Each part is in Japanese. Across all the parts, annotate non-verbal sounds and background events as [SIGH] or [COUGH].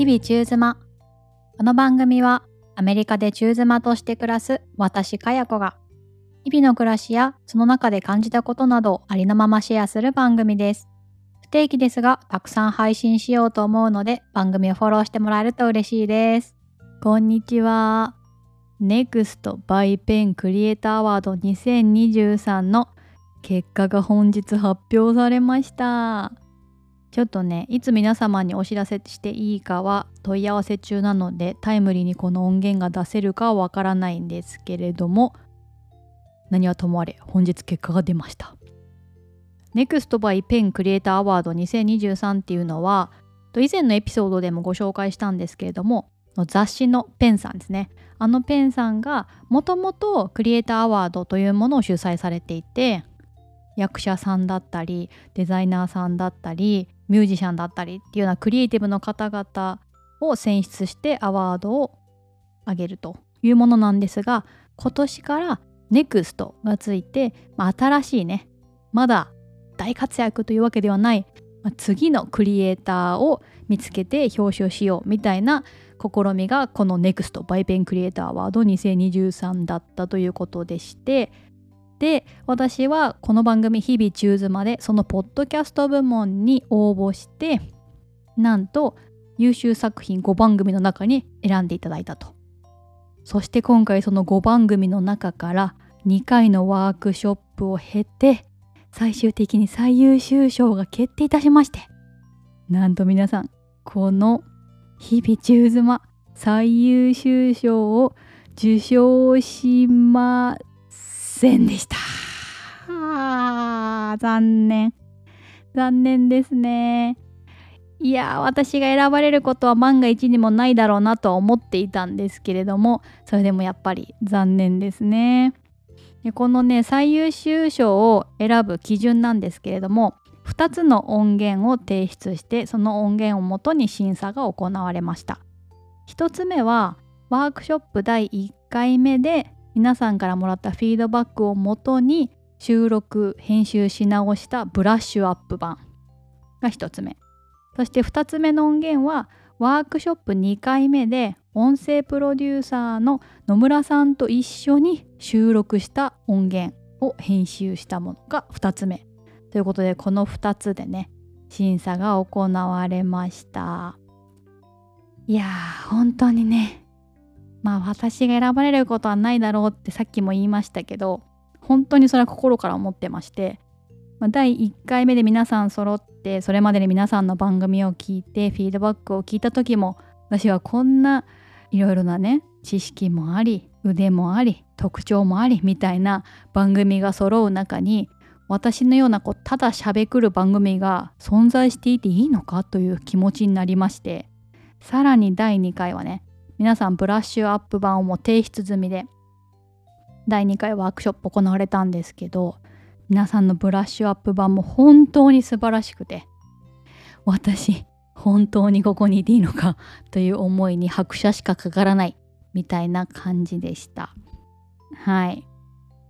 日々中妻。この番組はアメリカで中妻として暮らす私かや子が日々の暮らしやその中で感じたことなどをありのままシェアする番組です。不定期ですがたくさん配信しようと思うので番組をフォローしてもらえると嬉しいです。こんにちは。NEXT バイペンクリエイターアワード2023の結果が本日発表されました。ちょっとねいつ皆様にお知らせしていいかは問い合わせ中なのでタイムリーにこの音源が出せるかはわからないんですけれども何はともあれ本日結果が出ました。NEXT by PEN クリエイターアワード2023っていうのは以前のエピソードでもご紹介したんですけれども雑誌のペンさんですね。あのペンさんがもともとクリエイターアワードというものを主催されていて役者さんだったりデザイナーさんだったりミュージシャンだったりっていうようなクリエイティブの方々を選出してアワードをあげるというものなんですが今年から NEXT がついて、まあ、新しいねまだ大活躍というわけではない、まあ、次のクリエイターを見つけて表彰しようみたいな試みがこの NEXT バイペンクリエイターアワード2023だったということでしてで私はこの番組「日々チューズまでそのポッドキャスト部門に応募してなんと優秀作品5番組の中に選んでいただいたと。そして今回その5番組の中から2回のワークショップを経て最終的に最優秀賞が決定いたしましてなんと皆さんこの日々中妻最優秀賞を受賞しますせんでした。あ残念。残念ですね。いや私が選ばれることは万が一にもないだろうなとは思っていたんですけれどもそれでもやっぱり残念ですね。でこのね最優秀賞を選ぶ基準なんですけれども2つの音源を提出してその音源をもとに審査が行われました。1つ目はワークショップ第1回目で皆さんからもらったフィードバックをもとに収録編集し直したブラッシュアップ版が1つ目。そして2つ目の音源はワークショップ2回目で音声プロデューサーの野村さんと一緒に収録した音源を編集したものが2つ目。ということでこの2つでね審査が行われました。いやー本当にねまあ私が選ばれることはないだろうってさっきも言いましたけど本当にそれは心から思ってまして、まあ、第1回目で皆さん揃ってそれまでに皆さんの番組を聞いてフィードバックを聞いた時も私はこんないろいろなね知識もあり腕もあり特徴もありみたいな番組が揃う中に私のようなこうただしゃべくる番組が存在していていいのかという気持ちになりましてさらに第2回はね皆さんブラッシュアップ版をもう提出済みで第2回ワークショップ行われたんですけど皆さんのブラッシュアップ版も本当に素晴らしくて私本当にここにいていいのかという思いに拍車しかかからないみたいな感じでした。はい。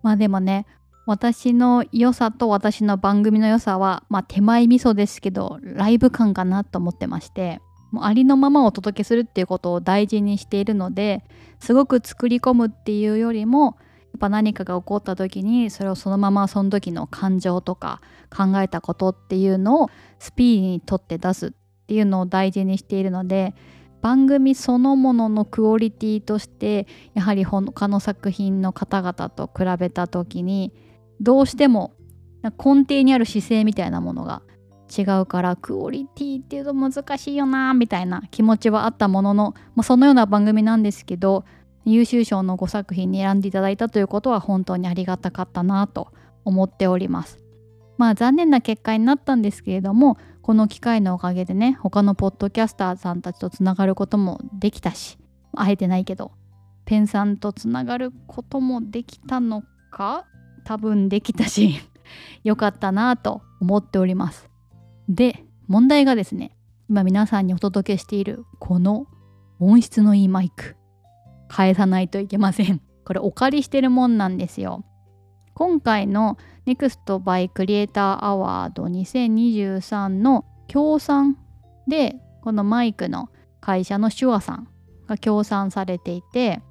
まあでもね私の良さと私の番組の良さはまあ手前味噌ですけどライブ感かなと思ってましてもうありのままをお届けするっていうことを大事にしているのですごく作り込むっていうよりもやっぱ何かが起こった時にそれをそのままその時の感情とか考えたことっていうのをスピーディーにとって出すっていうのを大事にしているので番組そのもののクオリティとしてやはり他の作品の方々と比べた時にどうしても根底にある姿勢みたいなものが違うからクオリティっていうと難しいよなみたいな気持ちはあったものの、まあ、そのような番組なんですけど優秀賞の5作品に選んでいただいたということは本当にありがたかったなと思っております。まあ残念な結果になったんですけれどもこの機会のおかげでね他のポッドキャスターさんたちとつながることもできたし会えてないけどペンさんとつながることもできたのか多分できたし [LAUGHS] よかったなと思っております。で問題がですね今皆さんにお届けしているこの音質のいいマイク返さないといけませんこれお借りしてるもんなんですよ今回の NEXT by Creator Award 2023の協賛でこのマイクの会社の手話さんが協賛されていて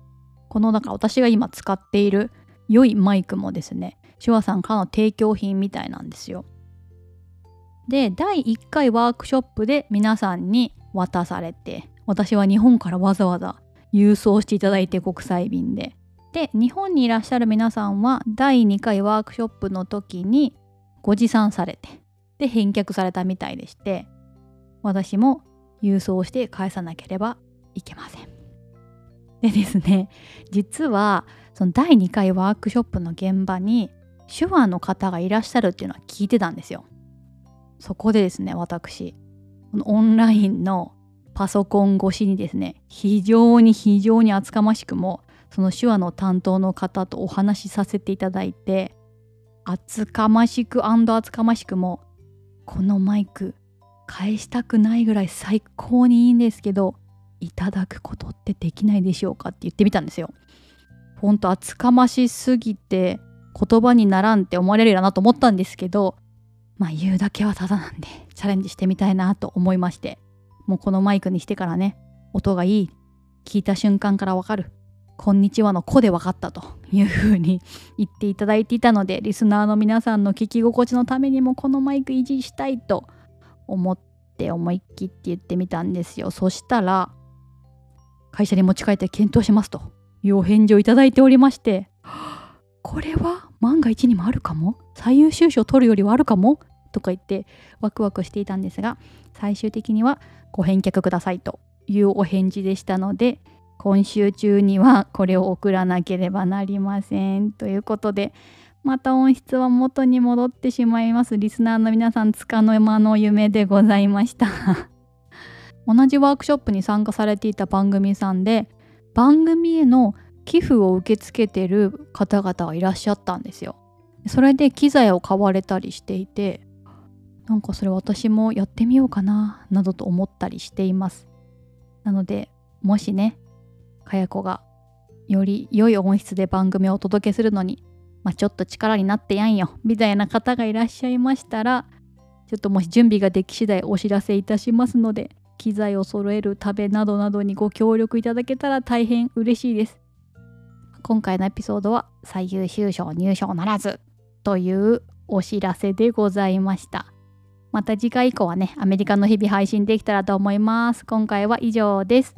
このだから私が今使っている良いマイクもですね手話さんからの提供品みたいなんですよ。で第1回ワークショップで皆さんに渡されて私は日本からわざわざ郵送していただいて国際便でで日本にいらっしゃる皆さんは第2回ワークショップの時にご持参されてで返却されたみたいでして私も郵送して返さなければいけません。でですね実はその第2回ワークショップの現場に手話の方がいらっしゃるっていうのは聞いてたんですよ。そこでですね私オンラインのパソコン越しにですね非常に非常に厚かましくもその手話の担当の方とお話しさせていただいて厚かましく厚かましくもこのマイク返したくないぐらい最高にいいんですけどいただくことってできないでしょうかって言ってみたんですよ。ほんと厚かましすぎて言葉にならんって思われるよなと思ったんですけどまあ言うだけはただなんでチャレンジしてみたいなと思いまして。もうこのマイクにしてからね音がいい。聞いた瞬間からわかる。こんにちはの子で分かったというふうに [LAUGHS] 言っていただいていたのでリスナーの皆さんの聞き心地のためにもこのマイク維持したいと思って思いっきって言ってみたんですよ。そしたら会社に持ち帰って検討しますというお返事をいただいておりまして。これは万が一にもあるかも？最優秀賞取るよりはあるかも？とか言ってワクワクしていたんですが最終的にはご返却くださいというお返事でしたので今週中にはこれを送らなければなりませんということでまた音質は元に戻ってしまいます。リスナーの皆さんつかの間の夢でございました。[LAUGHS] 同じワークショップに参加されていた番組さんで番組への寄付を受け付けてる方々がいらっしゃったんですよ。それで機材を買われたりしていてなんかそれ私もやってみようかななどと思ったりしています。なのでもしねかや子がより良い音質で番組をお届けするのにまあ、ちょっと力になってやんよみたいな方がいらっしゃいましたらちょっともし準備ができ次第お知らせいたしますので機材を揃える食べなどなどにご協力いただけたら大変嬉しいです。今回のエピソードは最優秀賞入賞ならずというお知らせでございました。また次回以降はねアメリカの日々配信できたらと思います今回は以上です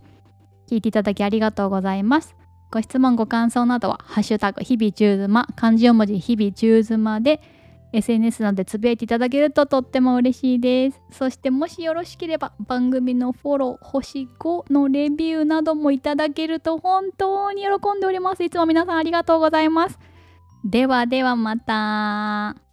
聞いていただきありがとうございますご質問ご感想などは「ハッシュタグ日々中妻」漢字4文字日々中妻で SNS などでつぶやいていただけるととっても嬉しいです。そしてもしよろしければ番組のフォロー、星5のレビューなどもいただけると本当に喜んでおります。いつも皆さんありがとうございます。ではではまた。